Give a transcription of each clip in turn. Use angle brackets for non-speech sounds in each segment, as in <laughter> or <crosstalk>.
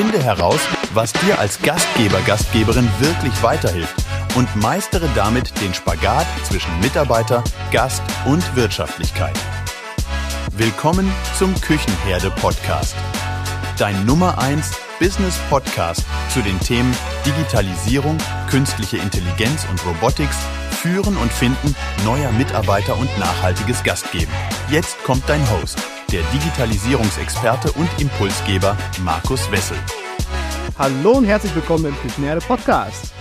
Finde heraus, was dir als Gastgeber, Gastgeberin wirklich weiterhilft und meistere damit den Spagat zwischen Mitarbeiter, Gast und Wirtschaftlichkeit. Willkommen zum Küchenherde Podcast. Dein Nummer 1 Business Podcast zu den Themen Digitalisierung, künstliche Intelligenz und Robotics, Führen und Finden neuer Mitarbeiter und nachhaltiges Gastgeben. Jetzt kommt dein Host, der Digitalisierungsexperte und Impulsgeber Markus Wessel. Hallo und herzlich willkommen im Küchenherde Podcast.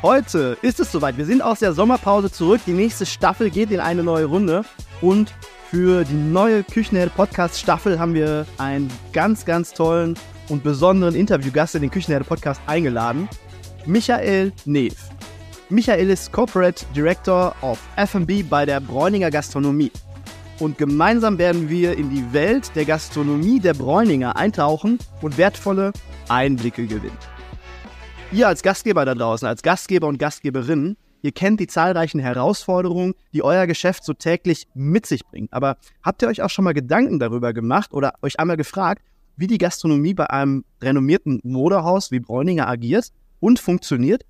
Heute ist es soweit. Wir sind aus der Sommerpause zurück. Die nächste Staffel geht in eine neue Runde. Und für die neue Küchenherde Podcast Staffel haben wir einen ganz, ganz tollen und besonderen Interviewgast in den Küchenherde Podcast eingeladen. Michael Neef. Michael ist Corporate Director of F&B bei der Bräuninger Gastronomie. Und gemeinsam werden wir in die Welt der Gastronomie der Bräuninger eintauchen und wertvolle Einblicke gewinnen. Ihr als Gastgeber da draußen, als Gastgeber und Gastgeberinnen, ihr kennt die zahlreichen Herausforderungen, die euer Geschäft so täglich mit sich bringt. Aber habt ihr euch auch schon mal Gedanken darüber gemacht oder euch einmal gefragt, wie die Gastronomie bei einem renommierten Modehaus wie Bräuninger agiert und funktioniert?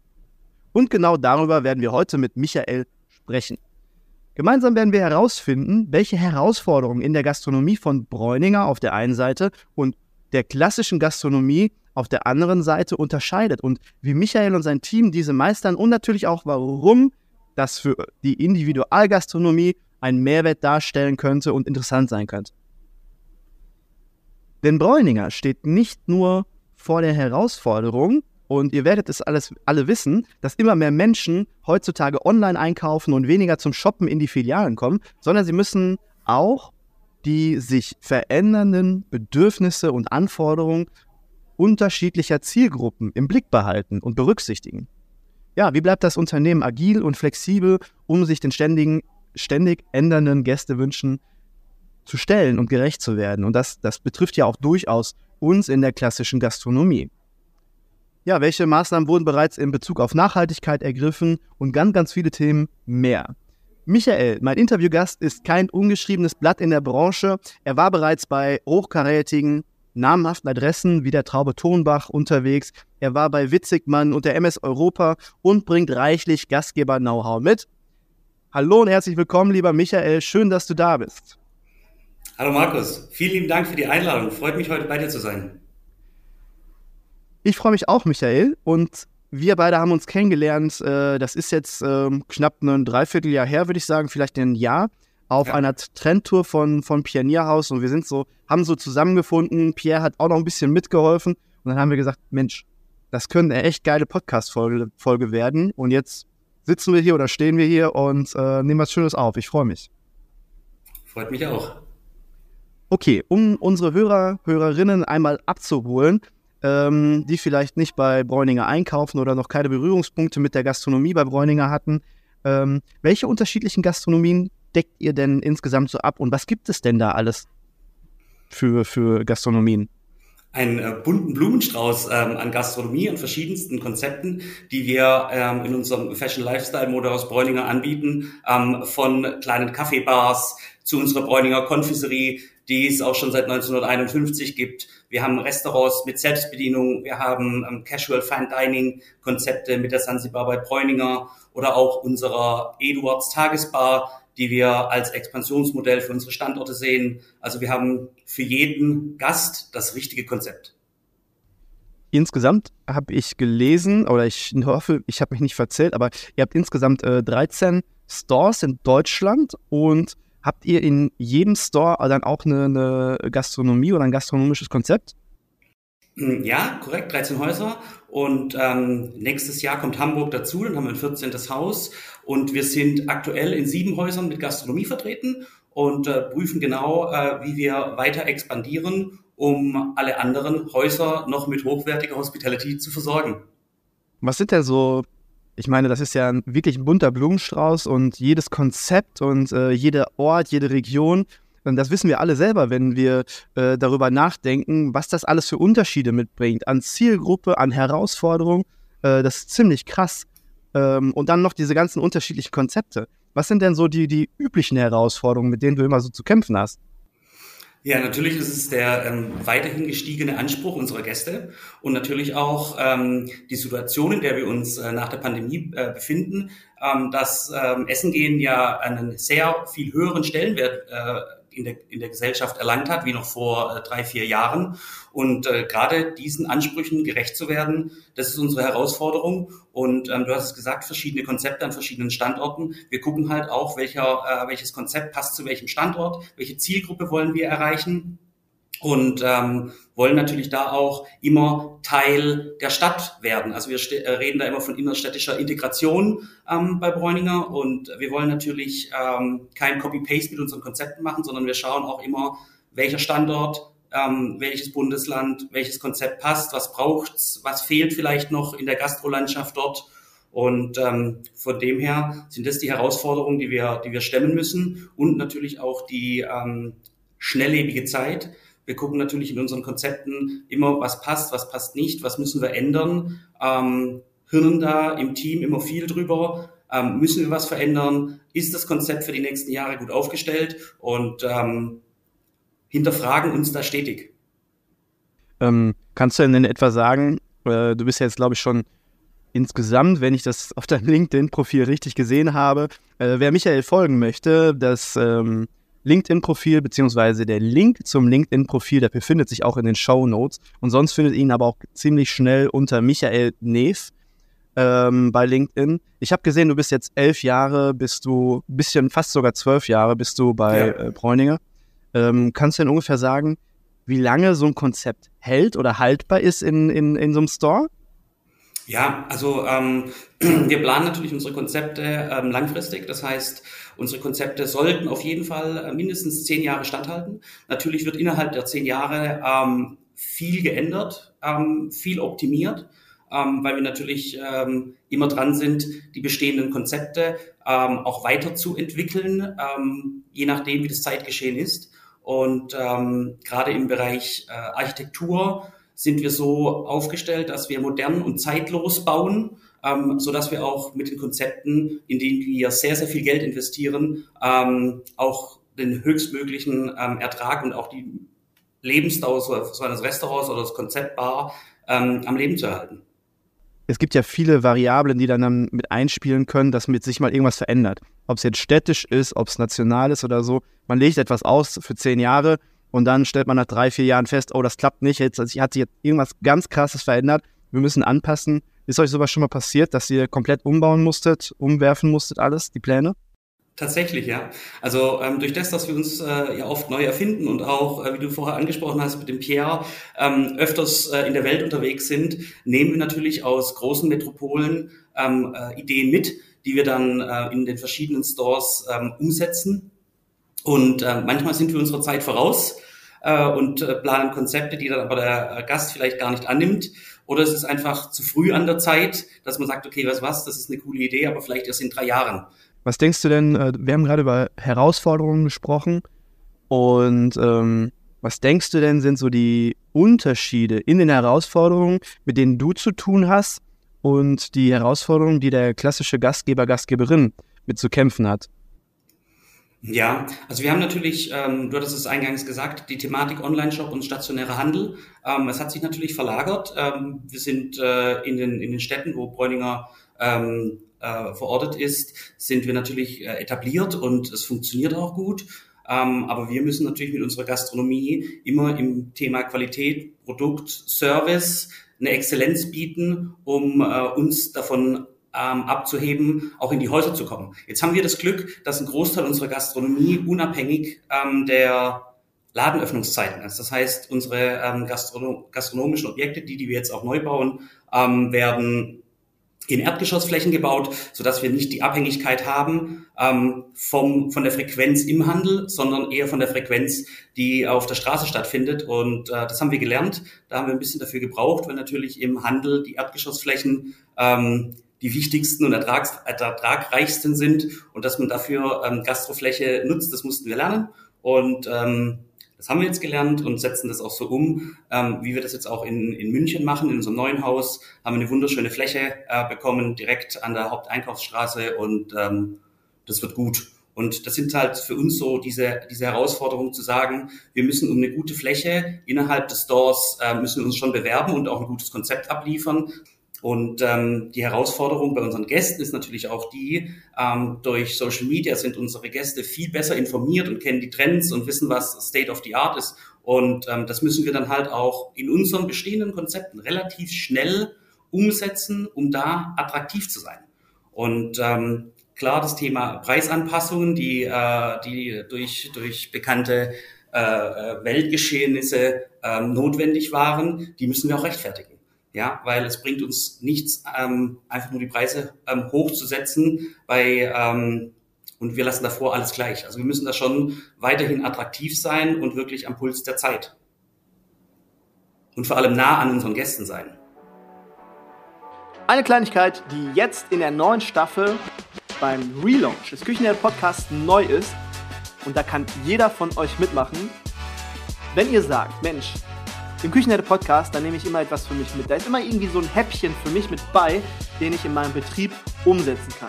Und genau darüber werden wir heute mit Michael sprechen. Gemeinsam werden wir herausfinden, welche Herausforderungen in der Gastronomie von Bräuninger auf der einen Seite und der klassischen Gastronomie auf der anderen Seite unterscheidet und wie Michael und sein Team diese meistern und natürlich auch warum das für die Individualgastronomie einen Mehrwert darstellen könnte und interessant sein könnte. Denn Bräuninger steht nicht nur vor der Herausforderung, und ihr werdet es alles alle wissen, dass immer mehr Menschen heutzutage online einkaufen und weniger zum Shoppen in die Filialen kommen, sondern sie müssen auch die sich verändernden Bedürfnisse und Anforderungen unterschiedlicher Zielgruppen im Blick behalten und berücksichtigen. Ja, wie bleibt das Unternehmen agil und flexibel, um sich den ständigen, ständig ändernden Gästewünschen zu stellen und gerecht zu werden? Und das, das betrifft ja auch durchaus uns in der klassischen Gastronomie. Ja, welche Maßnahmen wurden bereits in Bezug auf Nachhaltigkeit ergriffen und ganz, ganz viele Themen mehr. Michael, mein Interviewgast, ist kein ungeschriebenes Blatt in der Branche. Er war bereits bei hochkarätigen, namhaften Adressen wie der Traube Tonbach unterwegs. Er war bei Witzigmann und der MS Europa und bringt reichlich Gastgeber-Know-how mit. Hallo und herzlich willkommen, lieber Michael. Schön, dass du da bist. Hallo Markus, vielen lieben Dank für die Einladung. Freut mich, heute bei dir zu sein. Ich freue mich auch, Michael. Und wir beide haben uns kennengelernt. Äh, das ist jetzt äh, knapp ein Dreivierteljahr her, würde ich sagen, vielleicht ein Jahr, auf ja. einer Trendtour von, von Pionierhaus. Und wir sind so, haben so zusammengefunden. Pierre hat auch noch ein bisschen mitgeholfen. Und dann haben wir gesagt, Mensch, das könnte eine echt geile Podcast-Folge Folge werden. Und jetzt sitzen wir hier oder stehen wir hier und äh, nehmen was Schönes auf. Ich freue mich. Freut mich auch. Okay, um unsere Hörer, Hörerinnen einmal abzuholen, ähm, die vielleicht nicht bei Bräuninger einkaufen oder noch keine Berührungspunkte mit der Gastronomie bei Bräuninger hatten. Ähm, welche unterschiedlichen Gastronomien deckt ihr denn insgesamt so ab und was gibt es denn da alles für, für Gastronomien? einen äh, bunten Blumenstrauß ähm, an Gastronomie und verschiedensten Konzepten, die wir ähm, in unserem Fashion Lifestyle Mode aus Bräuninger anbieten, ähm, von kleinen Kaffeebars zu unserer Bräuninger Konfiserie, die es auch schon seit 1951 gibt. Wir haben Restaurants mit Selbstbedienung, wir haben ähm, Casual Fine Dining Konzepte mit der Sansibar bei Bräuninger oder auch unserer Eduards Tagesbar, die wir als Expansionsmodell für unsere Standorte sehen. Also wir haben für jeden Gast das richtige Konzept. Insgesamt habe ich gelesen, oder ich hoffe, ich habe mich nicht verzählt, aber ihr habt insgesamt äh, 13 Stores in Deutschland und Habt ihr in jedem Store dann auch eine, eine Gastronomie oder ein gastronomisches Konzept? Hm, ja, korrekt, 13 Häuser. Und ähm, nächstes Jahr kommt Hamburg dazu, dann haben wir ein 14. Haus. Und wir sind aktuell in sieben Häusern mit Gastronomie vertreten und äh, prüfen genau, äh, wie wir weiter expandieren, um alle anderen Häuser noch mit hochwertiger Hospitality zu versorgen. Was sind denn so ich meine, das ist ja ein, wirklich ein bunter Blumenstrauß und jedes Konzept und äh, jeder Ort, jede Region, das wissen wir alle selber, wenn wir äh, darüber nachdenken, was das alles für Unterschiede mitbringt an Zielgruppe, an Herausforderungen. Äh, das ist ziemlich krass. Ähm, und dann noch diese ganzen unterschiedlichen Konzepte. Was sind denn so die, die üblichen Herausforderungen, mit denen du immer so zu kämpfen hast? Ja, natürlich ist es der ähm, weiterhin gestiegene Anspruch unserer Gäste und natürlich auch ähm, die Situation, in der wir uns äh, nach der Pandemie äh, befinden, ähm, dass ähm, Essen gehen ja einen sehr viel höheren Stellenwert äh, in der, in der Gesellschaft erlangt hat, wie noch vor äh, drei, vier Jahren. Und äh, gerade diesen Ansprüchen gerecht zu werden, das ist unsere Herausforderung. Und ähm, du hast es gesagt, verschiedene Konzepte an verschiedenen Standorten. Wir gucken halt auch, welcher, äh, welches Konzept passt zu welchem Standort, welche Zielgruppe wollen wir erreichen und ähm, wollen natürlich da auch immer Teil der Stadt werden. Also wir äh, reden da immer von innerstädtischer Integration ähm, bei Bräuninger und wir wollen natürlich ähm, kein Copy-Paste mit unseren Konzepten machen, sondern wir schauen auch immer, welcher Standort, ähm, welches Bundesland, welches Konzept passt, was braucht's, was fehlt vielleicht noch in der Gastrolandschaft dort. Und ähm, von dem her sind das die Herausforderungen, die wir, die wir stemmen müssen und natürlich auch die ähm, schnelllebige Zeit wir gucken natürlich in unseren Konzepten immer, was passt, was passt nicht, was müssen wir ändern. Ähm, hirnen da im Team immer viel drüber. Ähm, müssen wir was verändern? Ist das Konzept für die nächsten Jahre gut aufgestellt? Und ähm, hinterfragen uns da stetig. Ähm, kannst du denn etwa sagen, äh, du bist ja jetzt, glaube ich, schon insgesamt, wenn ich das auf deinem <laughs> LinkedIn-Profil richtig gesehen habe, äh, wer Michael folgen möchte, das ähm, LinkedIn-Profil, beziehungsweise der Link zum LinkedIn-Profil, der befindet sich auch in den Show Notes. Und sonst findet ihr ihn aber auch ziemlich schnell unter Michael Neef ähm, bei LinkedIn. Ich habe gesehen, du bist jetzt elf Jahre, bist du, bisschen, fast sogar zwölf Jahre bist du bei ja. äh, Bräuninger. Ähm, kannst du denn ungefähr sagen, wie lange so ein Konzept hält oder haltbar ist in, in, in so einem Store? Ja, also ähm, <clears throat> wir planen natürlich unsere Konzepte ähm, langfristig. Das heißt, unsere Konzepte sollten auf jeden Fall äh, mindestens zehn Jahre standhalten. Natürlich wird innerhalb der zehn Jahre ähm, viel geändert, ähm, viel optimiert, ähm, weil wir natürlich ähm, immer dran sind, die bestehenden Konzepte ähm, auch weiterzuentwickeln, ähm, je nachdem, wie das Zeitgeschehen ist. Und ähm, gerade im Bereich äh, Architektur sind wir so aufgestellt, dass wir modern und zeitlos bauen, ähm, so dass wir auch mit den Konzepten, in denen wir sehr, sehr viel Geld investieren, ähm, auch den höchstmöglichen ähm, Ertrag und auch die Lebensdauer so, eines Restaurants oder das Konzeptbar ähm, am Leben zu erhalten. Es gibt ja viele Variablen, die dann mit einspielen können, dass mit sich mal irgendwas verändert. Ob es jetzt städtisch ist, ob es national ist oder so. Man legt etwas aus für zehn Jahre und dann stellt man nach drei, vier Jahren fest, oh, das klappt nicht, jetzt also hat sich jetzt irgendwas ganz krasses verändert, wir müssen anpassen. Ist euch sowas schon mal passiert, dass ihr komplett umbauen musstet, umwerfen musstet, alles, die Pläne? Tatsächlich, ja. Also ähm, durch das, dass wir uns äh, ja oft neu erfinden und auch, äh, wie du vorher angesprochen hast, mit dem Pierre ähm, öfters äh, in der Welt unterwegs sind, nehmen wir natürlich aus großen Metropolen ähm, äh, Ideen mit, die wir dann äh, in den verschiedenen Stores ähm, umsetzen und äh, manchmal sind wir unserer Zeit voraus äh, und äh, planen Konzepte, die dann aber der äh, Gast vielleicht gar nicht annimmt. Oder es ist einfach zu früh an der Zeit, dass man sagt, okay, was was, das ist eine coole Idee, aber vielleicht erst in drei Jahren. Was denkst du denn, äh, wir haben gerade über Herausforderungen gesprochen und ähm, was denkst du denn, sind so die Unterschiede in den Herausforderungen, mit denen du zu tun hast und die Herausforderungen, die der klassische Gastgeber, Gastgeberin mit zu kämpfen hat? Ja, also wir haben natürlich, ähm, du hattest es eingangs gesagt, die Thematik Online-Shop und stationärer Handel. Ähm, es hat sich natürlich verlagert. Ähm, wir sind äh, in, den, in den Städten, wo Bräuninger ähm, äh, verortet ist, sind wir natürlich äh, etabliert und es funktioniert auch gut. Ähm, aber wir müssen natürlich mit unserer Gastronomie immer im Thema Qualität, Produkt, Service eine Exzellenz bieten, um äh, uns davon ähm, abzuheben, auch in die Häuser zu kommen. Jetzt haben wir das Glück, dass ein Großteil unserer Gastronomie unabhängig ähm, der Ladenöffnungszeiten ist. Das heißt, unsere ähm, gastronom gastronomischen Objekte, die, die wir jetzt auch neu bauen, ähm, werden in Erdgeschossflächen gebaut, so dass wir nicht die Abhängigkeit haben ähm, vom, von der Frequenz im Handel, sondern eher von der Frequenz, die auf der Straße stattfindet. Und äh, das haben wir gelernt. Da haben wir ein bisschen dafür gebraucht, weil natürlich im Handel die Erdgeschossflächen ähm, die wichtigsten und ertrags, ertragreichsten sind und dass man dafür ähm, Gastrofläche nutzt, das mussten wir lernen. Und ähm, das haben wir jetzt gelernt und setzen das auch so um, ähm, wie wir das jetzt auch in, in München machen, in unserem neuen Haus, haben wir eine wunderschöne Fläche äh, bekommen, direkt an der Haupteinkaufsstraße und ähm, das wird gut. Und das sind halt für uns so diese, diese Herausforderung zu sagen, wir müssen um eine gute Fläche innerhalb des Stores, äh, müssen wir uns schon bewerben und auch ein gutes Konzept abliefern. Und ähm, die Herausforderung bei unseren Gästen ist natürlich auch die, ähm, durch Social Media sind unsere Gäste viel besser informiert und kennen die Trends und wissen, was State of the Art ist. Und ähm, das müssen wir dann halt auch in unseren bestehenden Konzepten relativ schnell umsetzen, um da attraktiv zu sein. Und ähm, klar, das Thema Preisanpassungen, die, äh, die durch, durch bekannte äh, äh Weltgeschehnisse äh, notwendig waren, die müssen wir auch rechtfertigen. Ja, weil es bringt uns nichts, ähm, einfach nur die Preise ähm, hochzusetzen bei, ähm, und wir lassen davor alles gleich. Also wir müssen da schon weiterhin attraktiv sein und wirklich am Puls der Zeit. Und vor allem nah an unseren Gästen sein. Eine Kleinigkeit, die jetzt in der neuen Staffel beim Relaunch des Küchenherd Podcasts neu ist, und da kann jeder von euch mitmachen, wenn ihr sagt, Mensch, im Küchenherde Podcast, da nehme ich immer etwas für mich mit. Da ist immer irgendwie so ein Häppchen für mich mit bei, den ich in meinem Betrieb umsetzen kann.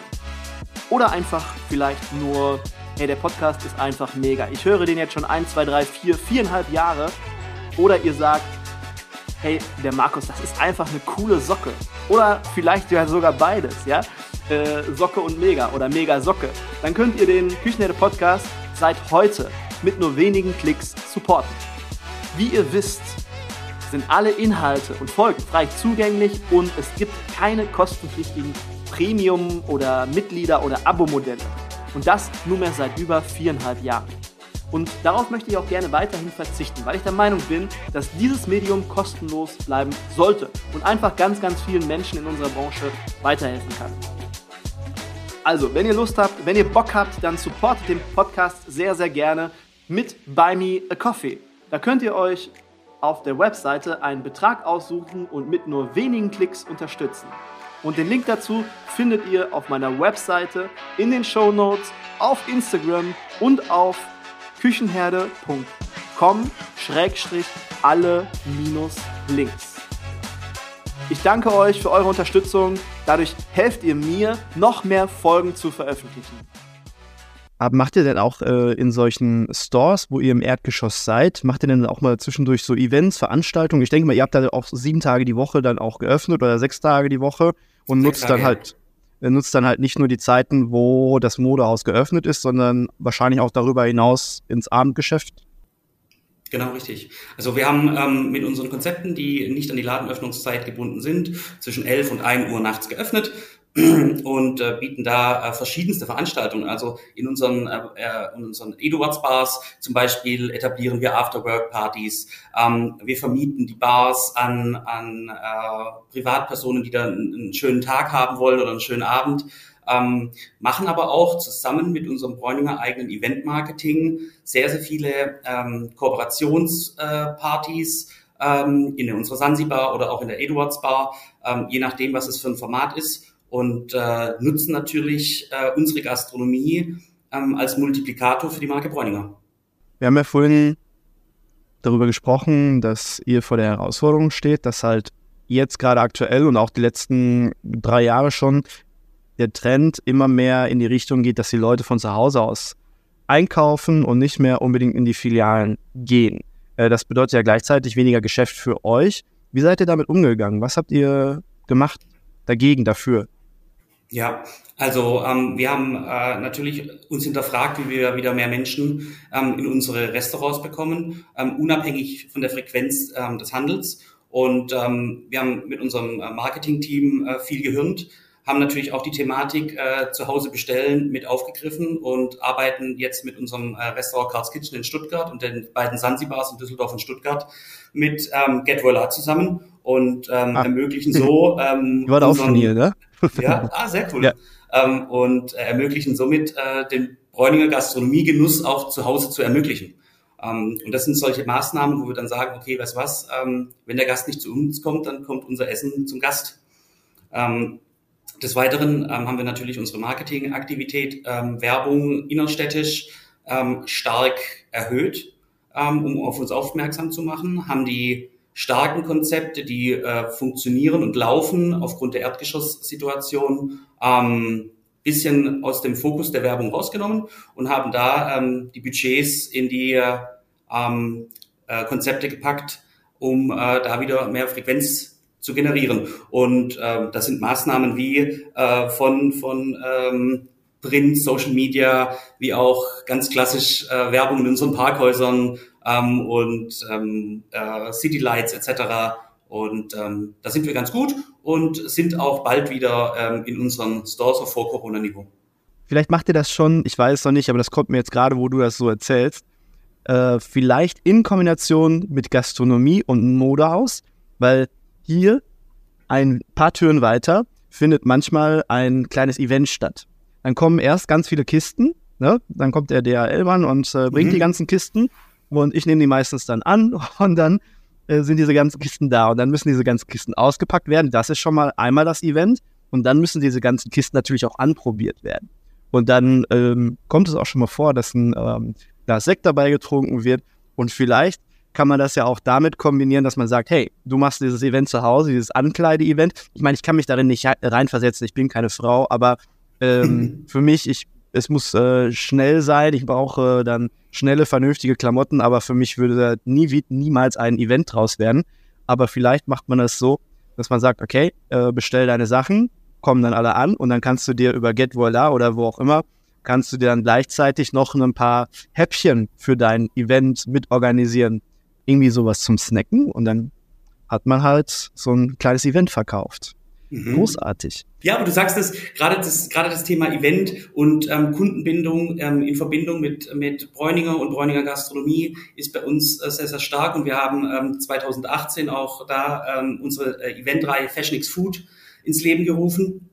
Oder einfach vielleicht nur, hey, der Podcast ist einfach mega. Ich höre den jetzt schon 1, 2, 3, 4, viereinhalb Jahre. Oder ihr sagt, hey, der Markus, das ist einfach eine coole Socke. Oder vielleicht ja sogar beides, ja? Äh, Socke und Mega oder Mega Socke. Dann könnt ihr den Küchenherde Podcast seit heute mit nur wenigen Klicks supporten. Wie ihr wisst, sind alle Inhalte und Folgen frei zugänglich und es gibt keine kostenpflichtigen Premium- oder Mitglieder- oder Abo-Modelle. Und das nunmehr seit über viereinhalb Jahren. Und darauf möchte ich auch gerne weiterhin verzichten, weil ich der Meinung bin, dass dieses Medium kostenlos bleiben sollte und einfach ganz, ganz vielen Menschen in unserer Branche weiterhelfen kann. Also, wenn ihr Lust habt, wenn ihr Bock habt, dann supportet den Podcast sehr, sehr gerne mit Buy Me a Coffee. Da könnt ihr euch auf der Webseite einen Betrag aussuchen und mit nur wenigen Klicks unterstützen. Und den Link dazu findet ihr auf meiner Webseite, in den Show Notes, auf Instagram und auf küchenherde.com alle minus links. Ich danke euch für eure Unterstützung. Dadurch helft ihr mir, noch mehr Folgen zu veröffentlichen. Aber macht ihr denn auch äh, in solchen Stores, wo ihr im Erdgeschoss seid, macht ihr denn auch mal zwischendurch so Events, Veranstaltungen? Ich denke mal, ihr habt da auch sieben Tage die Woche dann auch geöffnet oder sechs Tage die Woche und sechs nutzt Tage, dann halt ja. nutzt dann halt nicht nur die Zeiten, wo das Modehaus geöffnet ist, sondern wahrscheinlich auch darüber hinaus ins Abendgeschäft. Genau, richtig. Also wir haben ähm, mit unseren Konzepten, die nicht an die Ladenöffnungszeit gebunden sind, zwischen 11 und 1 Uhr nachts geöffnet und äh, bieten da äh, verschiedenste Veranstaltungen. Also in unseren, äh, äh, in unseren Eduards Bars zum Beispiel etablieren wir Afterwork-Partys. Ähm, wir vermieten die Bars an, an äh, Privatpersonen, die da einen, einen schönen Tag haben wollen oder einen schönen Abend. Ähm, machen aber auch zusammen mit unserem Bräuninger eigenen Event-Marketing sehr, sehr viele ähm, Kooperationspartys äh, ähm, in unserer Sansibar oder auch in der Eduards Bar, ähm, je nachdem, was es für ein Format ist und äh, nutzen natürlich äh, unsere Gastronomie ähm, als Multiplikator für die Marke Bräuninger. Wir haben ja vorhin darüber gesprochen, dass ihr vor der Herausforderung steht, dass halt jetzt gerade aktuell und auch die letzten drei Jahre schon der Trend immer mehr in die Richtung geht, dass die Leute von zu Hause aus einkaufen und nicht mehr unbedingt in die Filialen gehen. Äh, das bedeutet ja gleichzeitig weniger Geschäft für euch. Wie seid ihr damit umgegangen? Was habt ihr gemacht dagegen, dafür? Ja, also ähm, wir haben äh, natürlich uns hinterfragt, wie wir wieder mehr Menschen ähm, in unsere Restaurants bekommen, ähm, unabhängig von der Frequenz ähm, des Handels. Und ähm, wir haben mit unserem äh, Marketing-Team äh, viel gehirnt, haben natürlich auch die Thematik äh, zu Hause bestellen mit aufgegriffen und arbeiten jetzt mit unserem äh, Restaurant Carl's Kitchen in Stuttgart und den beiden Sansibars in Düsseldorf und Stuttgart mit ähm, Get Voila zusammen und ähm, ah. ermöglichen so <laughs> ähm, war da auch schon hier, ne? Ja, <laughs> ah, sehr cool. Ja. Ähm, und äh, ermöglichen somit äh, den Bräuninger Gastronomiegenuss auch zu Hause zu ermöglichen. Ähm, und das sind solche Maßnahmen, wo wir dann sagen, okay, weißt was, ähm, wenn der Gast nicht zu uns kommt, dann kommt unser Essen zum Gast. Ähm, des Weiteren ähm, haben wir natürlich unsere Marketingaktivität, ähm, Werbung innerstädtisch stark erhöht, um auf uns aufmerksam zu machen, haben die starken Konzepte, die äh, funktionieren und laufen aufgrund der Erdgeschosssituation, ähm, bisschen aus dem Fokus der Werbung rausgenommen und haben da ähm, die Budgets in die ähm, äh, Konzepte gepackt, um äh, da wieder mehr Frequenz zu generieren. Und äh, das sind Maßnahmen wie äh, von, von ähm, Print, Social Media, wie auch ganz klassisch äh, Werbung in unseren Parkhäusern ähm, und ähm, äh, City Lights etc. Und ähm, da sind wir ganz gut und sind auch bald wieder ähm, in unseren Stores auf Vor-Corona-Niveau. Vielleicht macht ihr das schon, ich weiß es noch nicht, aber das kommt mir jetzt gerade, wo du das so erzählst. Äh, vielleicht in Kombination mit Gastronomie und Modehaus, weil hier ein paar Türen weiter findet manchmal ein kleines Event statt. Dann kommen erst ganz viele Kisten, ne? dann kommt der DHL-Mann und äh, bringt mhm. die ganzen Kisten und ich nehme die meistens dann an <laughs> und dann äh, sind diese ganzen Kisten da und dann müssen diese ganzen Kisten ausgepackt werden. Das ist schon mal einmal das Event und dann müssen diese ganzen Kisten natürlich auch anprobiert werden. Und dann ähm, kommt es auch schon mal vor, dass ein ähm, Glas Sekt dabei getrunken wird und vielleicht kann man das ja auch damit kombinieren, dass man sagt, hey, du machst dieses Event zu Hause, dieses Ankleide-Event. Ich meine, ich kann mich darin nicht reinversetzen, ich bin keine Frau, aber ähm, <laughs> für mich, ich, es muss äh, schnell sein, ich brauche dann schnelle, vernünftige Klamotten, aber für mich würde da nie, niemals ein Event draus werden. Aber vielleicht macht man das so, dass man sagt, okay, äh, bestell deine Sachen, kommen dann alle an und dann kannst du dir über Get Voila oder wo auch immer, kannst du dir dann gleichzeitig noch ein paar Häppchen für dein Event mit organisieren. Irgendwie sowas zum Snacken und dann hat man halt so ein kleines Event verkauft. Mhm. Großartig. Ja, aber du sagst es, gerade das, gerade das Thema Event und ähm, Kundenbindung ähm, in Verbindung mit, mit Bräuninger und Bräuninger Gastronomie ist bei uns äh, sehr, sehr stark und wir haben ähm, 2018 auch da ähm, unsere äh, Eventreihe Fashion X Food ins Leben gerufen.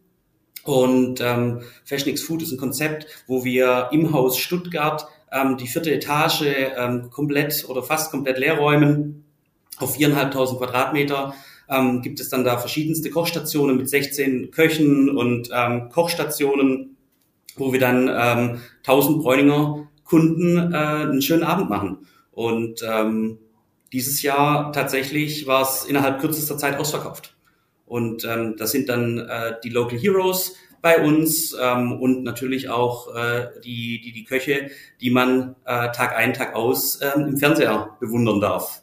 Und ähm, Fashion X Food ist ein Konzept, wo wir im Haus Stuttgart ähm, die vierte Etage ähm, komplett oder fast komplett leer räumen auf viereinhalbtausend Quadratmeter ähm, gibt es dann da verschiedenste Kochstationen mit 16 Köchen und ähm, Kochstationen, wo wir dann ähm, 1000 Bräuninger Kunden äh, einen schönen Abend machen. Und ähm, dieses Jahr tatsächlich war es innerhalb kürzester Zeit ausverkauft. Und ähm, das sind dann äh, die Local Heroes bei uns ähm, und natürlich auch äh, die, die, die Köche, die man äh, Tag ein, Tag aus ähm, im Fernseher bewundern darf.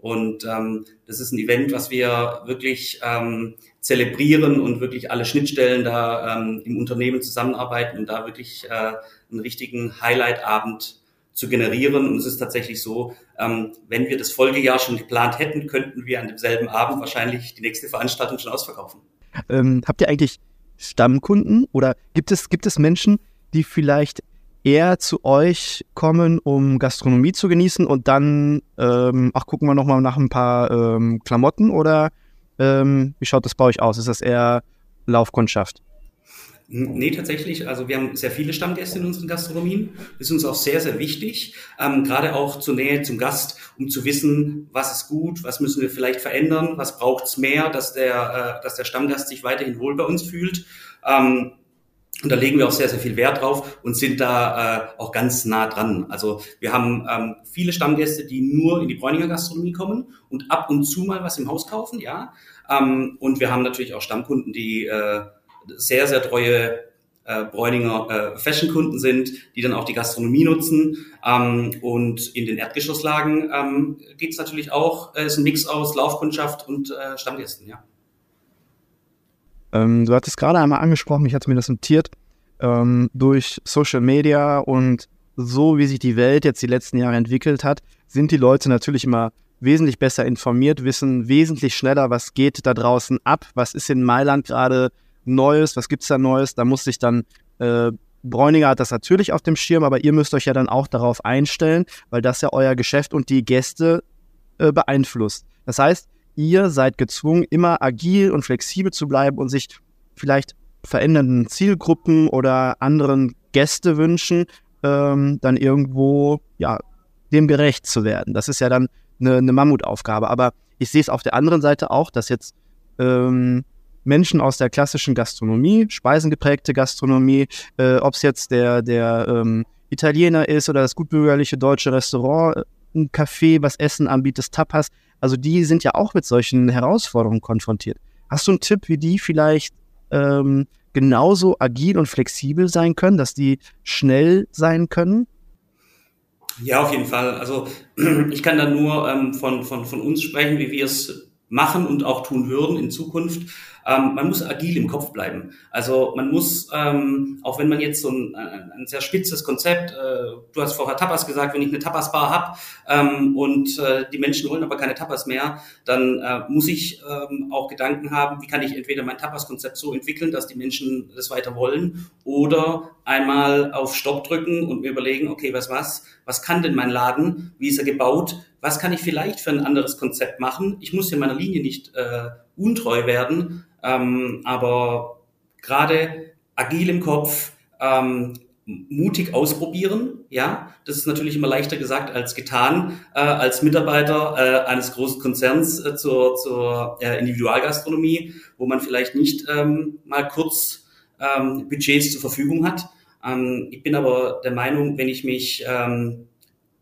Und ähm, das ist ein Event, was wir wirklich ähm, zelebrieren und wirklich alle Schnittstellen da ähm, im Unternehmen zusammenarbeiten und da wirklich äh, einen richtigen Highlight-Abend zu generieren. Und es ist tatsächlich so, ähm, wenn wir das Folgejahr schon geplant hätten, könnten wir an demselben Abend wahrscheinlich die nächste Veranstaltung schon ausverkaufen. Ähm, habt ihr eigentlich Stammkunden oder gibt es, gibt es Menschen, die vielleicht eher zu euch kommen, um Gastronomie zu genießen und dann, ähm, ach, gucken wir nochmal nach ein paar ähm, Klamotten oder ähm, wie schaut das bei euch aus? Ist das eher Laufkundschaft? Nee, tatsächlich. Also wir haben sehr viele Stammgäste in unseren Gastronomien. Das ist uns auch sehr, sehr wichtig. Ähm, gerade auch zur Nähe zum Gast, um zu wissen, was ist gut, was müssen wir vielleicht verändern, was braucht's mehr, dass der, äh, dass der Stammgast sich weiterhin wohl bei uns fühlt. Ähm, und da legen wir auch sehr, sehr viel Wert drauf und sind da äh, auch ganz nah dran. Also wir haben ähm, viele Stammgäste, die nur in die Bräuninger Gastronomie kommen und ab und zu mal was im Haus kaufen, ja. Ähm, und wir haben natürlich auch Stammkunden, die äh, sehr, sehr treue äh, Bräuninger äh, Fashion-Kunden sind, die dann auch die Gastronomie nutzen. Ähm, und in den Erdgeschosslagen ähm, geht es natürlich auch, äh, ist ein Mix aus Laufkundschaft und äh, Stammgästen, ja. Ähm, du hattest gerade einmal angesprochen, ich hatte mir das notiert, ähm, durch Social Media und so wie sich die Welt jetzt die letzten Jahre entwickelt hat, sind die Leute natürlich immer wesentlich besser informiert, wissen wesentlich schneller, was geht da draußen ab, was ist in Mailand gerade Neues, was gibt es da Neues. Da muss sich dann, äh, Bräuninger hat das natürlich auf dem Schirm, aber ihr müsst euch ja dann auch darauf einstellen, weil das ja euer Geschäft und die Gäste äh, beeinflusst. Das heißt, ihr seid gezwungen, immer agil und flexibel zu bleiben und sich vielleicht verändernden Zielgruppen oder anderen Gästewünschen ähm, dann irgendwo ja, dem gerecht zu werden. Das ist ja dann eine, eine Mammutaufgabe. Aber ich sehe es auf der anderen Seite auch, dass jetzt ähm, Menschen aus der klassischen Gastronomie, speisengeprägte Gastronomie, äh, ob es jetzt der, der ähm, Italiener ist oder das gutbürgerliche deutsche Restaurant, äh, ein Café, was Essen anbietet, Tapas, also die sind ja auch mit solchen Herausforderungen konfrontiert. Hast du einen Tipp, wie die vielleicht ähm, genauso agil und flexibel sein können, dass die schnell sein können? Ja, auf jeden Fall. Also <clears throat> ich kann da nur ähm, von, von, von uns sprechen, wie wir es machen und auch tun würden in Zukunft. Ähm, man muss agil im Kopf bleiben. Also man muss, ähm, auch wenn man jetzt so ein, ein sehr spitzes Konzept, äh, du hast vorher Tapas gesagt, wenn ich eine Tapas-Bar habe ähm, und äh, die Menschen wollen aber keine Tapas mehr, dann äh, muss ich ähm, auch Gedanken haben, wie kann ich entweder mein Tapas-Konzept so entwickeln, dass die Menschen das weiter wollen oder einmal auf Stopp drücken und mir überlegen, okay, was was, was kann denn mein Laden, wie ist er gebaut, was kann ich vielleicht für ein anderes Konzept machen? Ich muss ja meiner Linie nicht äh, untreu werden, ähm, aber gerade agil im Kopf, ähm, mutig ausprobieren, ja, das ist natürlich immer leichter gesagt als getan, äh, als Mitarbeiter äh, eines großen Konzerns äh, zur, zur äh, Individualgastronomie, wo man vielleicht nicht ähm, mal kurz ähm, Budgets zur Verfügung hat. Ähm, ich bin aber der Meinung, wenn ich mich ähm,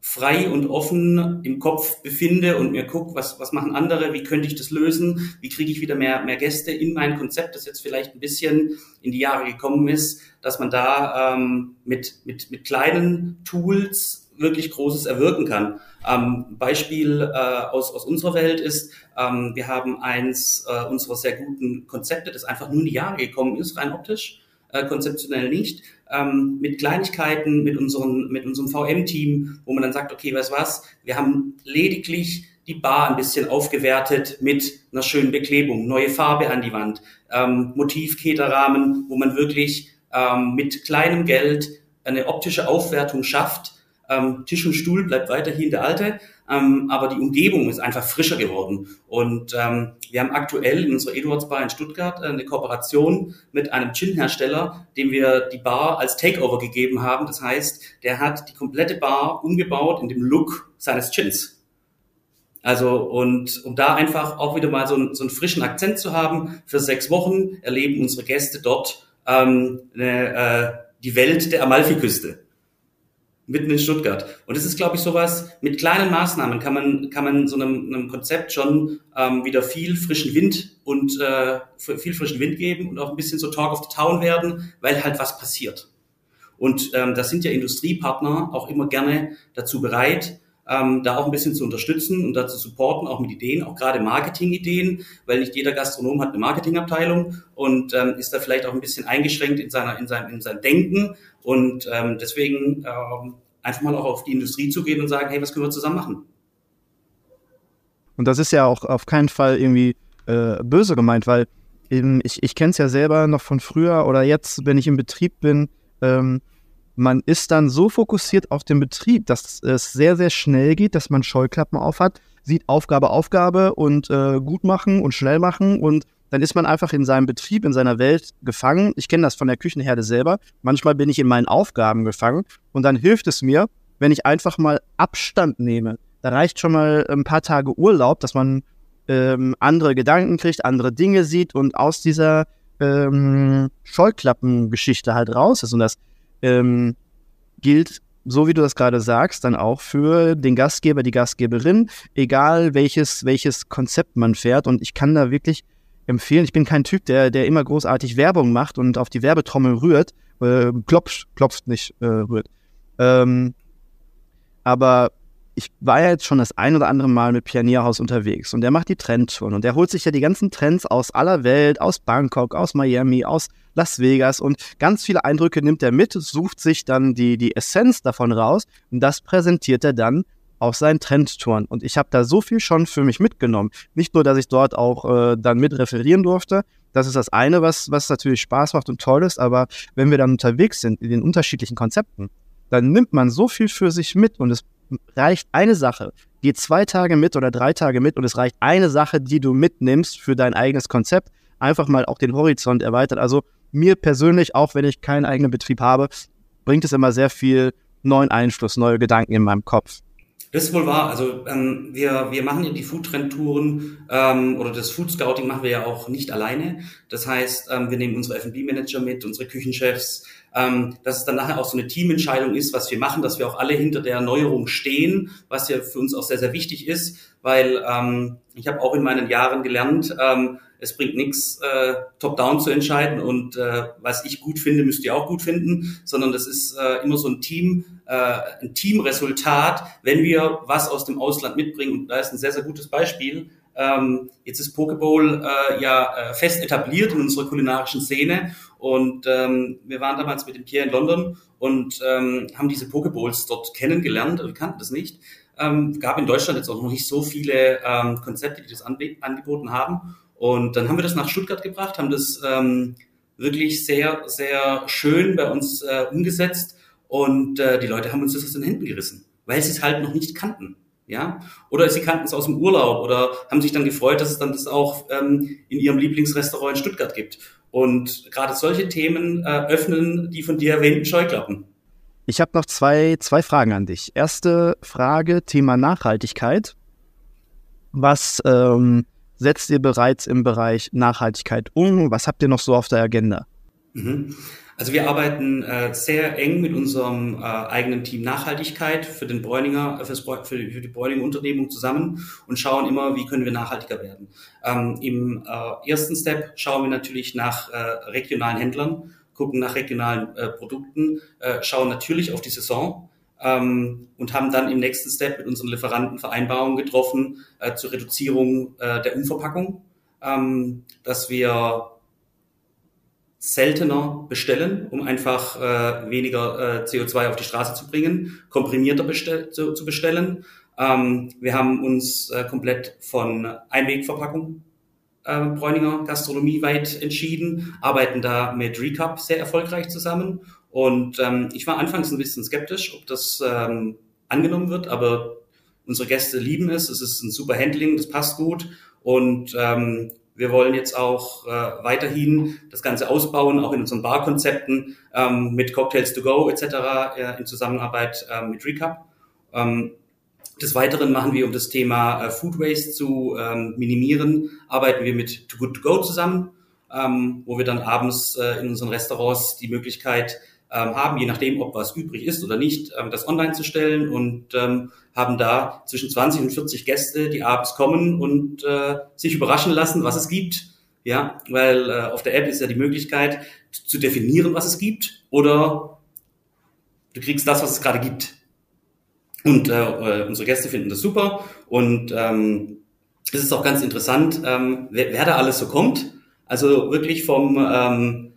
frei und offen im Kopf befinde und mir gucke, was, was machen andere, wie könnte ich das lösen, wie kriege ich wieder mehr, mehr Gäste in mein Konzept, das jetzt vielleicht ein bisschen in die Jahre gekommen ist, dass man da ähm, mit, mit, mit kleinen Tools wirklich Großes erwirken kann. Ähm, Beispiel äh, aus, aus unserer Welt ist, ähm, wir haben eins äh, unserer sehr guten Konzepte, das einfach nur in die Jahre gekommen ist, rein optisch äh, konzeptionell nicht, ähm, mit Kleinigkeiten, mit, unseren, mit unserem VM-Team, wo man dann sagt, okay, weißt was, wir haben lediglich die Bar ein bisschen aufgewertet mit einer schönen Beklebung, neue Farbe an die Wand, ähm, Motivketerrahmen, wo man wirklich ähm, mit kleinem Geld eine optische Aufwertung schafft. Ähm, Tisch und Stuhl bleibt weiterhin der alte, ähm, aber die Umgebung ist einfach frischer geworden. Und ähm, wir haben aktuell in unserer Eduards Bar in Stuttgart äh, eine Kooperation mit einem Gin-Hersteller, dem wir die Bar als Takeover gegeben haben. Das heißt, der hat die komplette Bar umgebaut in dem Look seines Gins. Also und um da einfach auch wieder mal so, einen, so einen frischen Akzent zu haben, für sechs Wochen erleben unsere Gäste dort ähm, eine, äh, die Welt der Amalfiküste mitten in Stuttgart. Und das ist, glaube ich, sowas, mit kleinen Maßnahmen kann man, kann man so einem, einem Konzept schon ähm, wieder viel frischen Wind und äh, viel frischen Wind geben und auch ein bisschen so Talk of the Town werden, weil halt was passiert. Und ähm, da sind ja Industriepartner auch immer gerne dazu bereit, ähm, da auch ein bisschen zu unterstützen und dazu supporten, auch mit Ideen, auch gerade Marketing-Ideen, weil nicht jeder Gastronom hat eine Marketingabteilung und ähm, ist da vielleicht auch ein bisschen eingeschränkt in, seiner, in, seinem, in seinem Denken. Und ähm, deswegen ähm, einfach mal auch auf die Industrie zu gehen und sagen, hey, was können wir zusammen machen? Und das ist ja auch auf keinen Fall irgendwie äh, böse gemeint, weil eben, ich, ich kenne es ja selber noch von früher oder jetzt, wenn ich im Betrieb bin, ähm, man ist dann so fokussiert auf den Betrieb, dass es sehr, sehr schnell geht, dass man Scheuklappen aufhat, sieht Aufgabe, Aufgabe und äh, gut machen und schnell machen und dann ist man einfach in seinem Betrieb, in seiner Welt gefangen. Ich kenne das von der Küchenherde selber. Manchmal bin ich in meinen Aufgaben gefangen und dann hilft es mir, wenn ich einfach mal Abstand nehme. Da reicht schon mal ein paar Tage Urlaub, dass man ähm, andere Gedanken kriegt, andere Dinge sieht und aus dieser ähm, Scheuklappengeschichte halt raus ist. Und das ähm, gilt, so wie du das gerade sagst, dann auch für den Gastgeber, die Gastgeberin, egal welches, welches Konzept man fährt. Und ich kann da wirklich empfehlen, ich bin kein Typ, der, der immer großartig Werbung macht und auf die Werbetrommel rührt, äh, klopft, klopft nicht, äh, rührt. Ähm, aber ich war ja jetzt schon das ein oder andere Mal mit Pionierhaus unterwegs und der macht die Trendtouren und der holt sich ja die ganzen Trends aus aller Welt, aus Bangkok, aus Miami, aus Las Vegas und ganz viele Eindrücke nimmt er mit, sucht sich dann die, die Essenz davon raus und das präsentiert er dann auf seinen Trendtouren. Und ich habe da so viel schon für mich mitgenommen. Nicht nur, dass ich dort auch äh, dann mit referieren durfte, das ist das eine, was, was natürlich Spaß macht und toll ist, aber wenn wir dann unterwegs sind in den unterschiedlichen Konzepten, dann nimmt man so viel für sich mit und es reicht eine Sache. Geh zwei Tage mit oder drei Tage mit und es reicht eine Sache, die du mitnimmst für dein eigenes Konzept. Einfach mal auch den Horizont erweitert. Also mir persönlich, auch wenn ich keinen eigenen Betrieb habe, bringt es immer sehr viel neuen Einfluss, neue Gedanken in meinem Kopf. Das ist wohl wahr. Also ähm, wir, wir machen ja die Foodtrend-Touren ähm, oder das Food Scouting machen wir ja auch nicht alleine. Das heißt, ähm, wir nehmen unsere F&B-Manager mit, unsere Küchenchefs, ähm, dass es dann nachher auch so eine Teamentscheidung ist, was wir machen, dass wir auch alle hinter der Neuerung stehen, was ja für uns auch sehr, sehr wichtig ist, weil ähm, ich habe auch in meinen Jahren gelernt, ähm, es bringt nichts, äh, top-down zu entscheiden und äh, was ich gut finde, müsst ihr auch gut finden, sondern das ist äh, immer so ein Team, äh, ein Teamresultat, wenn wir was aus dem Ausland mitbringen. Und da ist ein sehr, sehr gutes Beispiel. Ähm, jetzt ist Pokeball äh, ja äh, fest etabliert in unserer kulinarischen Szene und ähm, wir waren damals mit dem Pierre in London und ähm, haben diese Pokeballs dort kennengelernt. Wir kannten das nicht. Ähm, gab in Deutschland jetzt auch noch nicht so viele ähm, Konzepte, die das angeboten haben. Und dann haben wir das nach Stuttgart gebracht, haben das ähm, wirklich sehr, sehr schön bei uns äh, umgesetzt und äh, die Leute haben uns das aus den Händen gerissen, weil sie es halt noch nicht kannten. Ja, oder sie kannten es aus dem Urlaub oder haben sich dann gefreut, dass es dann das auch ähm, in ihrem Lieblingsrestaurant in Stuttgart gibt. Und gerade solche Themen äh, öffnen die von dir erwähnten Scheuklappen. Ich habe noch zwei, zwei Fragen an dich. Erste Frage, Thema Nachhaltigkeit. Was ähm, setzt ihr bereits im Bereich Nachhaltigkeit um? Was habt ihr noch so auf der Agenda? Mhm. Also wir arbeiten äh, sehr eng mit unserem äh, eigenen Team Nachhaltigkeit für den Bräuninger, für, für, die Bräuninger Unternehmung zusammen und schauen immer, wie können wir nachhaltiger werden. Ähm, Im äh, ersten Step schauen wir natürlich nach äh, regionalen Händlern, gucken nach regionalen äh, Produkten, äh, schauen natürlich auf die Saison ähm, und haben dann im nächsten Step mit unseren Lieferanten Vereinbarungen getroffen äh, zur Reduzierung äh, der Umverpackung, ähm, dass wir seltener bestellen, um einfach äh, weniger äh, CO2 auf die Straße zu bringen, komprimierter bestell zu, zu, bestellen. Ähm, wir haben uns äh, komplett von Einwegverpackung äh, Bräuninger Gastronomie weit entschieden, arbeiten da mit Recap sehr erfolgreich zusammen. Und ähm, ich war anfangs ein bisschen skeptisch, ob das ähm, angenommen wird, aber unsere Gäste lieben es. Es ist ein super Handling, das passt gut. Und ähm, wir wollen jetzt auch äh, weiterhin das Ganze ausbauen, auch in unseren Barkonzepten ähm, mit Cocktails to go etc. Äh, in Zusammenarbeit äh, mit Recap. Ähm, des Weiteren machen wir, um das Thema äh, Food Waste zu ähm, minimieren, arbeiten wir mit Too Good To Go zusammen, ähm, wo wir dann abends äh, in unseren Restaurants die Möglichkeit haben, je nachdem, ob was übrig ist oder nicht, ähm, das online zu stellen und ähm, haben da zwischen 20 und 40 Gäste, die abends kommen und äh, sich überraschen lassen, was es gibt. Ja, weil äh, auf der App ist ja die Möglichkeit zu definieren, was es gibt, oder du kriegst das, was es gerade gibt. Und äh, äh unsere Gäste finden das super und ähm, es ist auch ganz interessant, ähm, wer, wer da alles so kommt. Also wirklich vom ähm,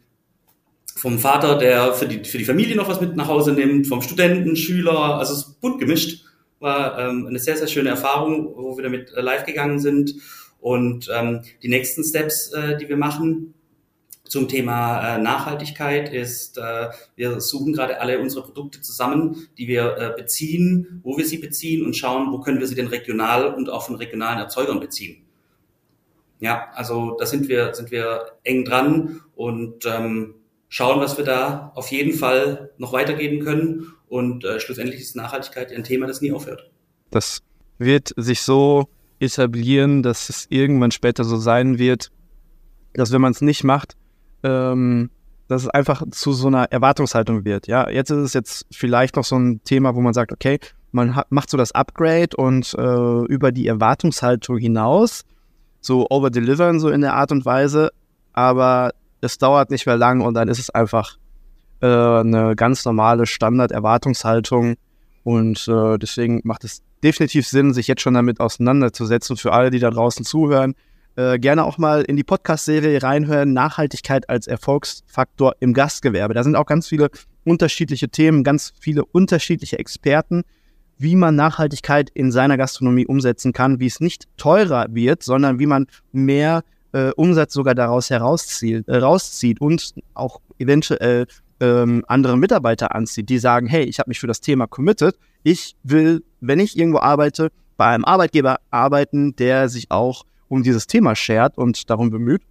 vom Vater, der für die, für die Familie noch was mit nach Hause nimmt, vom Studenten, Schüler, also es ist bunt gemischt. War ähm, eine sehr, sehr schöne Erfahrung, wo wir damit äh, live gegangen sind. Und ähm, die nächsten Steps, äh, die wir machen zum Thema äh, Nachhaltigkeit, ist, äh, wir suchen gerade alle unsere Produkte zusammen, die wir äh, beziehen, wo wir sie beziehen und schauen, wo können wir sie denn regional und auch von regionalen Erzeugern beziehen. Ja, also da sind wir, sind wir eng dran und ähm, schauen, was wir da auf jeden Fall noch weitergeben können. Und äh, schlussendlich ist Nachhaltigkeit ein Thema, das nie aufhört. Das wird sich so etablieren, dass es irgendwann später so sein wird, dass wenn man es nicht macht, ähm, dass es einfach zu so einer Erwartungshaltung wird. Ja, jetzt ist es jetzt vielleicht noch so ein Thema, wo man sagt, okay, man macht so das Upgrade und äh, über die Erwartungshaltung hinaus so overdelivern so in der Art und Weise, aber es dauert nicht mehr lang und dann ist es einfach äh, eine ganz normale Standard-Erwartungshaltung. Und äh, deswegen macht es definitiv Sinn, sich jetzt schon damit auseinanderzusetzen. Für alle, die da draußen zuhören, äh, gerne auch mal in die Podcast-Serie reinhören. Nachhaltigkeit als Erfolgsfaktor im Gastgewerbe. Da sind auch ganz viele unterschiedliche Themen, ganz viele unterschiedliche Experten, wie man Nachhaltigkeit in seiner Gastronomie umsetzen kann, wie es nicht teurer wird, sondern wie man mehr äh, Umsatz sogar daraus herauszieht, äh, rauszieht und auch eventuell ähm, andere Mitarbeiter anzieht, die sagen, hey, ich habe mich für das Thema committed, ich will, wenn ich irgendwo arbeite, bei einem Arbeitgeber arbeiten, der sich auch um dieses Thema schert und darum bemüht.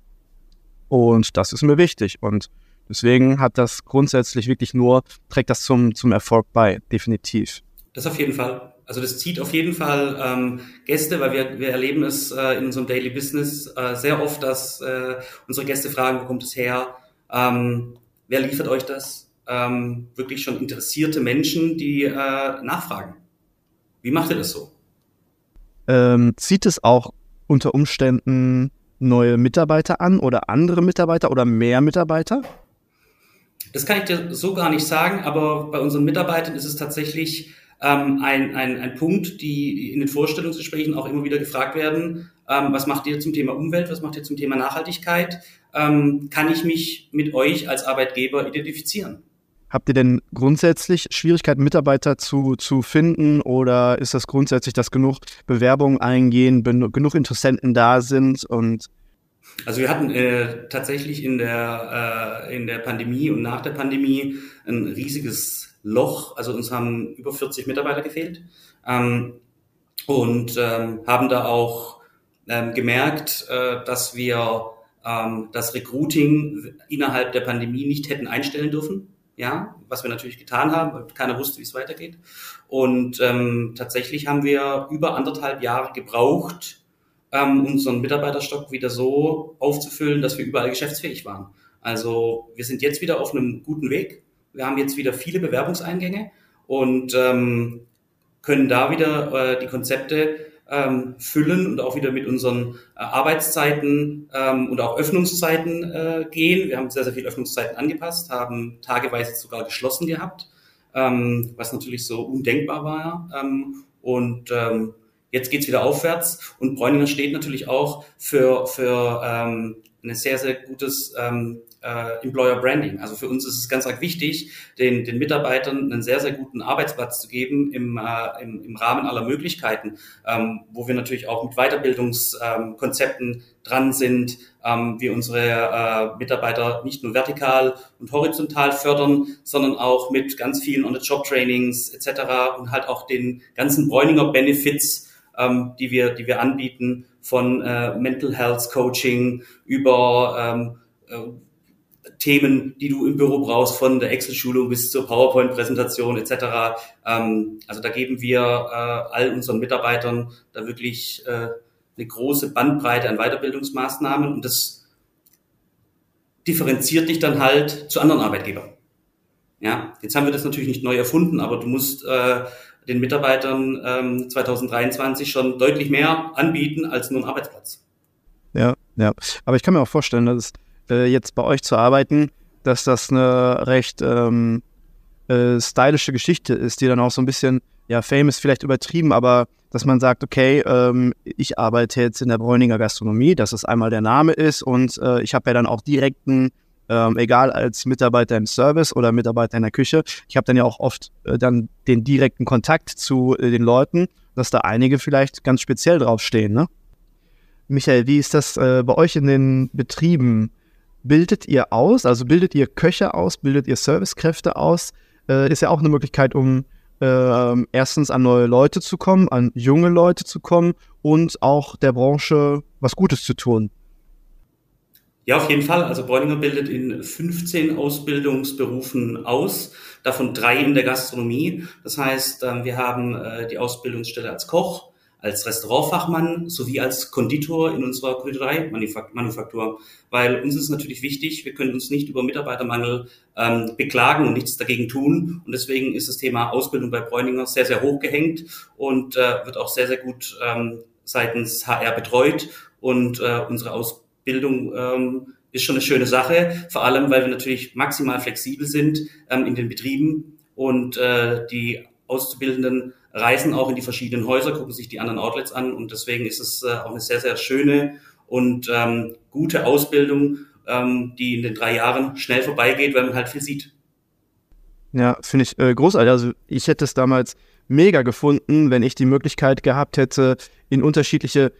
Und das ist mir wichtig. Und deswegen hat das grundsätzlich wirklich nur, trägt das zum, zum Erfolg bei, definitiv. Das auf jeden Fall. Also das zieht auf jeden Fall ähm, Gäste, weil wir, wir erleben es äh, in unserem Daily Business äh, sehr oft, dass äh, unsere Gäste fragen, wo kommt es her? Ähm, wer liefert euch das? ähm, wirklich schon interessierte Menschen, die äh, nachfragen. Wie macht ihr das so? Ähm, zieht es auch unter Umständen neue Mitarbeiter an oder andere Mitarbeiter oder mehr Mitarbeiter? Das kann ich dir so gar nicht sagen, aber bei unseren Mitarbeitern ist es tatsächlich ähm, ein, ein, ein Punkt, die in den Vorstellungsgesprächen auch immer wieder gefragt werden, ähm, was macht ihr zum Thema Umwelt, was macht ihr zum Thema Nachhaltigkeit? Ähm, kann ich mich mit euch als Arbeitgeber identifizieren? Habt ihr denn grundsätzlich Schwierigkeiten, Mitarbeiter zu, zu finden oder ist das grundsätzlich, dass genug Bewerbungen eingehen, genug Interessenten da sind und also wir hatten äh, tatsächlich in der, äh, in der Pandemie und nach der Pandemie ein riesiges Loch. Also uns haben über 40 Mitarbeiter gefehlt ähm, und ähm, haben da auch ähm, gemerkt, äh, dass wir ähm, das Recruiting innerhalb der Pandemie nicht hätten einstellen dürfen ja, was wir natürlich getan haben, weil keiner wusste, wie es weitergeht. Und ähm, tatsächlich haben wir über anderthalb Jahre gebraucht, ähm, unseren Mitarbeiterstock wieder so aufzufüllen, dass wir überall geschäftsfähig waren. Also wir sind jetzt wieder auf einem guten Weg. Wir haben jetzt wieder viele Bewerbungseingänge und ähm, können da wieder äh, die Konzepte ähm, füllen und auch wieder mit unseren äh, Arbeitszeiten ähm, und auch Öffnungszeiten äh, gehen. Wir haben sehr, sehr viele Öffnungszeiten angepasst, haben tageweise sogar geschlossen gehabt, ähm, was natürlich so undenkbar war. Ähm, und ähm, jetzt geht's wieder aufwärts und Bräuninger steht natürlich auch für, für ähm, ein sehr, sehr gutes ähm, äh, Employer Branding. Also für uns ist es ganz arg wichtig, den, den Mitarbeitern einen sehr, sehr guten Arbeitsplatz zu geben im, äh, im, im Rahmen aller Möglichkeiten, ähm, wo wir natürlich auch mit Weiterbildungskonzepten ähm, dran sind, ähm, wir unsere äh, Mitarbeiter nicht nur vertikal und horizontal fördern, sondern auch mit ganz vielen On-the-Job-Trainings etc. und halt auch den ganzen Bräuninger Benefits, ähm, die, wir, die wir anbieten, von äh, Mental Health Coaching über ähm, äh, Themen, die du im Büro brauchst, von der Excel-Schulung bis zur PowerPoint-Präsentation etc. Ähm, also da geben wir äh, all unseren Mitarbeitern da wirklich äh, eine große Bandbreite an Weiterbildungsmaßnahmen und das differenziert dich dann halt zu anderen Arbeitgebern. Ja, jetzt haben wir das natürlich nicht neu erfunden, aber du musst äh, den Mitarbeitern ähm, 2023 schon deutlich mehr anbieten als nur einen Arbeitsplatz. Ja, ja. Aber ich kann mir auch vorstellen, dass es äh, jetzt bei euch zu arbeiten, dass das eine recht ähm, äh, stylische Geschichte ist, die dann auch so ein bisschen, ja, famous vielleicht übertrieben, aber dass man sagt, okay, ähm, ich arbeite jetzt in der Bräuninger Gastronomie, dass es einmal der Name ist und äh, ich habe ja dann auch direkten, ähm, egal als Mitarbeiter im Service oder Mitarbeiter in der Küche, ich habe dann ja auch oft äh, dann den direkten Kontakt zu äh, den Leuten, dass da einige vielleicht ganz speziell draufstehen, ne? Michael, wie ist das äh, bei euch in den Betrieben? Bildet ihr aus? Also bildet ihr Köche aus, bildet ihr Servicekräfte aus? Äh, ist ja auch eine Möglichkeit, um äh, erstens an neue Leute zu kommen, an junge Leute zu kommen und auch der Branche was Gutes zu tun. Ja, auf jeden Fall. Also Bräuninger bildet in 15 Ausbildungsberufen aus, davon drei in der Gastronomie. Das heißt, ähm, wir haben äh, die Ausbildungsstelle als Koch, als Restaurantfachmann sowie als Konditor in unserer Konditorei-Manufaktur. Weil uns ist natürlich wichtig, wir können uns nicht über Mitarbeitermangel ähm, beklagen und nichts dagegen tun. Und deswegen ist das Thema Ausbildung bei Bräuninger sehr, sehr hoch gehängt und äh, wird auch sehr, sehr gut ähm, seitens HR betreut. Und äh, unsere Ausbildung ähm, ist schon eine schöne Sache, vor allem weil wir natürlich maximal flexibel sind ähm, in den Betrieben und äh, die Auszubildenden reisen auch in die verschiedenen Häuser, gucken sich die anderen Outlets an und deswegen ist es äh, auch eine sehr, sehr schöne und ähm, gute Ausbildung, ähm, die in den drei Jahren schnell vorbeigeht, weil man halt viel sieht. Ja, finde ich äh, großartig. Also ich hätte es damals mega gefunden, wenn ich die Möglichkeit gehabt hätte, in unterschiedliche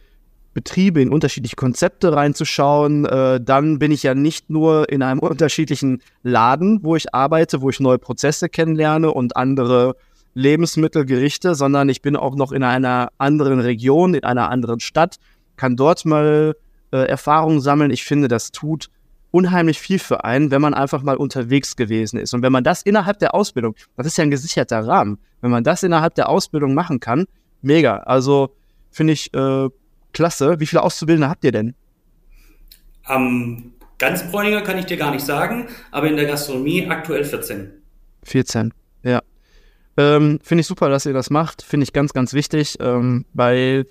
Betriebe, in unterschiedliche Konzepte reinzuschauen. Äh, dann bin ich ja nicht nur in einem <laughs> unterschiedlichen Laden, wo ich arbeite, wo ich neue Prozesse kennenlerne und andere Lebensmittelgerichte, sondern ich bin auch noch in einer anderen Region, in einer anderen Stadt, kann dort mal äh, Erfahrungen sammeln. Ich finde, das tut unheimlich viel für einen, wenn man einfach mal unterwegs gewesen ist. Und wenn man das innerhalb der Ausbildung, das ist ja ein gesicherter Rahmen, wenn man das innerhalb der Ausbildung machen kann, mega. Also finde ich äh, klasse. Wie viele Auszubildende habt ihr denn? Am ganz Bräuninger kann ich dir gar nicht sagen, aber in der Gastronomie aktuell 14. 14, ja. Ähm, Finde ich super, dass ihr das macht. Finde ich ganz, ganz wichtig, ähm, weil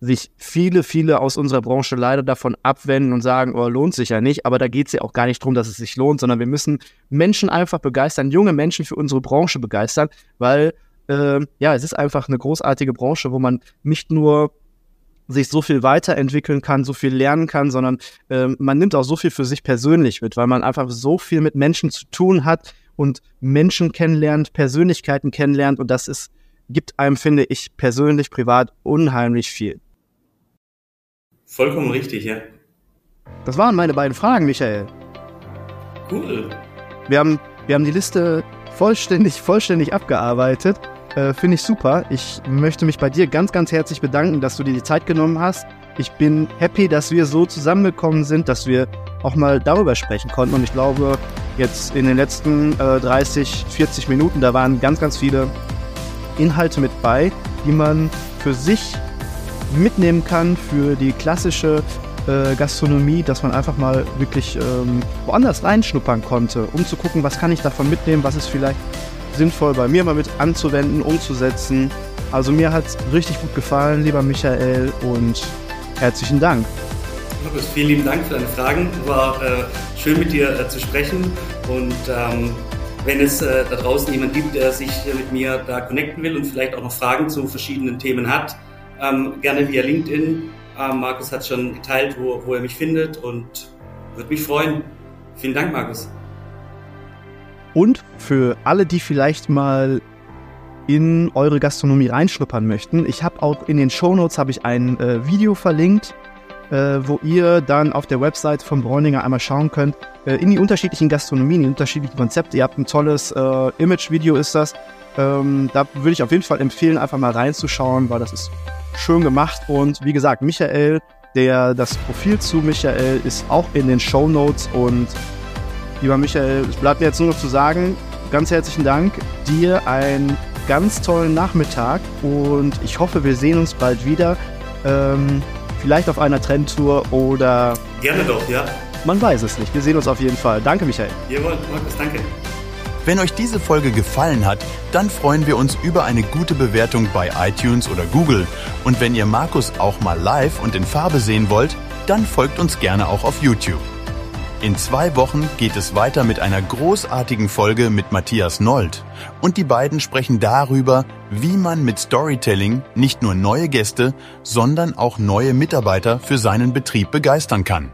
sich viele, viele aus unserer Branche leider davon abwenden und sagen, oh, lohnt sich ja nicht. Aber da geht es ja auch gar nicht darum, dass es sich lohnt, sondern wir müssen Menschen einfach begeistern, junge Menschen für unsere Branche begeistern, weil äh, ja, es ist einfach eine großartige Branche, wo man nicht nur sich so viel weiterentwickeln kann, so viel lernen kann, sondern äh, man nimmt auch so viel für sich persönlich mit, weil man einfach so viel mit Menschen zu tun hat und Menschen kennenlernt, Persönlichkeiten kennenlernt und das ist, gibt einem, finde ich, persönlich, privat unheimlich viel. Vollkommen richtig, ja. Das waren meine beiden Fragen, Michael. Cool. Wir haben, wir haben die Liste vollständig, vollständig abgearbeitet. Äh, Finde ich super. Ich möchte mich bei dir ganz, ganz herzlich bedanken, dass du dir die Zeit genommen hast. Ich bin happy, dass wir so zusammengekommen sind, dass wir auch mal darüber sprechen konnten. Und ich glaube, jetzt in den letzten äh, 30, 40 Minuten, da waren ganz, ganz viele Inhalte mit bei, die man für sich mitnehmen kann, für die klassische äh, Gastronomie, dass man einfach mal wirklich ähm, woanders reinschnuppern konnte, um zu gucken, was kann ich davon mitnehmen, was ist vielleicht sinnvoll bei mir mal mit anzuwenden, umzusetzen. Also mir hat es richtig gut gefallen, lieber Michael, und herzlichen Dank. Markus, vielen lieben Dank für deine Fragen. War äh, schön mit dir äh, zu sprechen und ähm, wenn es äh, da draußen jemand gibt, der sich mit mir da connecten will und vielleicht auch noch Fragen zu verschiedenen Themen hat, ähm, gerne via LinkedIn. Ähm, Markus hat schon geteilt, wo, wo er mich findet und würde mich freuen. Vielen Dank, Markus. Und für alle, die vielleicht mal in eure Gastronomie reinschnuppern möchten, ich habe auch in den Shownotes habe ich ein äh, Video verlinkt, äh, wo ihr dann auf der Website von Bräuninger einmal schauen könnt, äh, in die unterschiedlichen Gastronomien, in die unterschiedlichen Konzepte. Ihr habt ein tolles äh, Image-Video ist das. Ähm, da würde ich auf jeden Fall empfehlen, einfach mal reinzuschauen, weil das ist schön gemacht. Und wie gesagt, Michael, der das Profil zu Michael ist auch in den Show Notes und Lieber Michael, es bleibt mir jetzt nur noch zu sagen, ganz herzlichen Dank. Dir einen ganz tollen Nachmittag und ich hoffe, wir sehen uns bald wieder. Ähm, vielleicht auf einer Trendtour oder. Gerne doch, ja. Man weiß es nicht. Wir sehen uns auf jeden Fall. Danke, Michael. Jawohl, Markus, danke. Wenn euch diese Folge gefallen hat, dann freuen wir uns über eine gute Bewertung bei iTunes oder Google. Und wenn ihr Markus auch mal live und in Farbe sehen wollt, dann folgt uns gerne auch auf YouTube. In zwei Wochen geht es weiter mit einer großartigen Folge mit Matthias Nold. Und die beiden sprechen darüber, wie man mit Storytelling nicht nur neue Gäste, sondern auch neue Mitarbeiter für seinen Betrieb begeistern kann.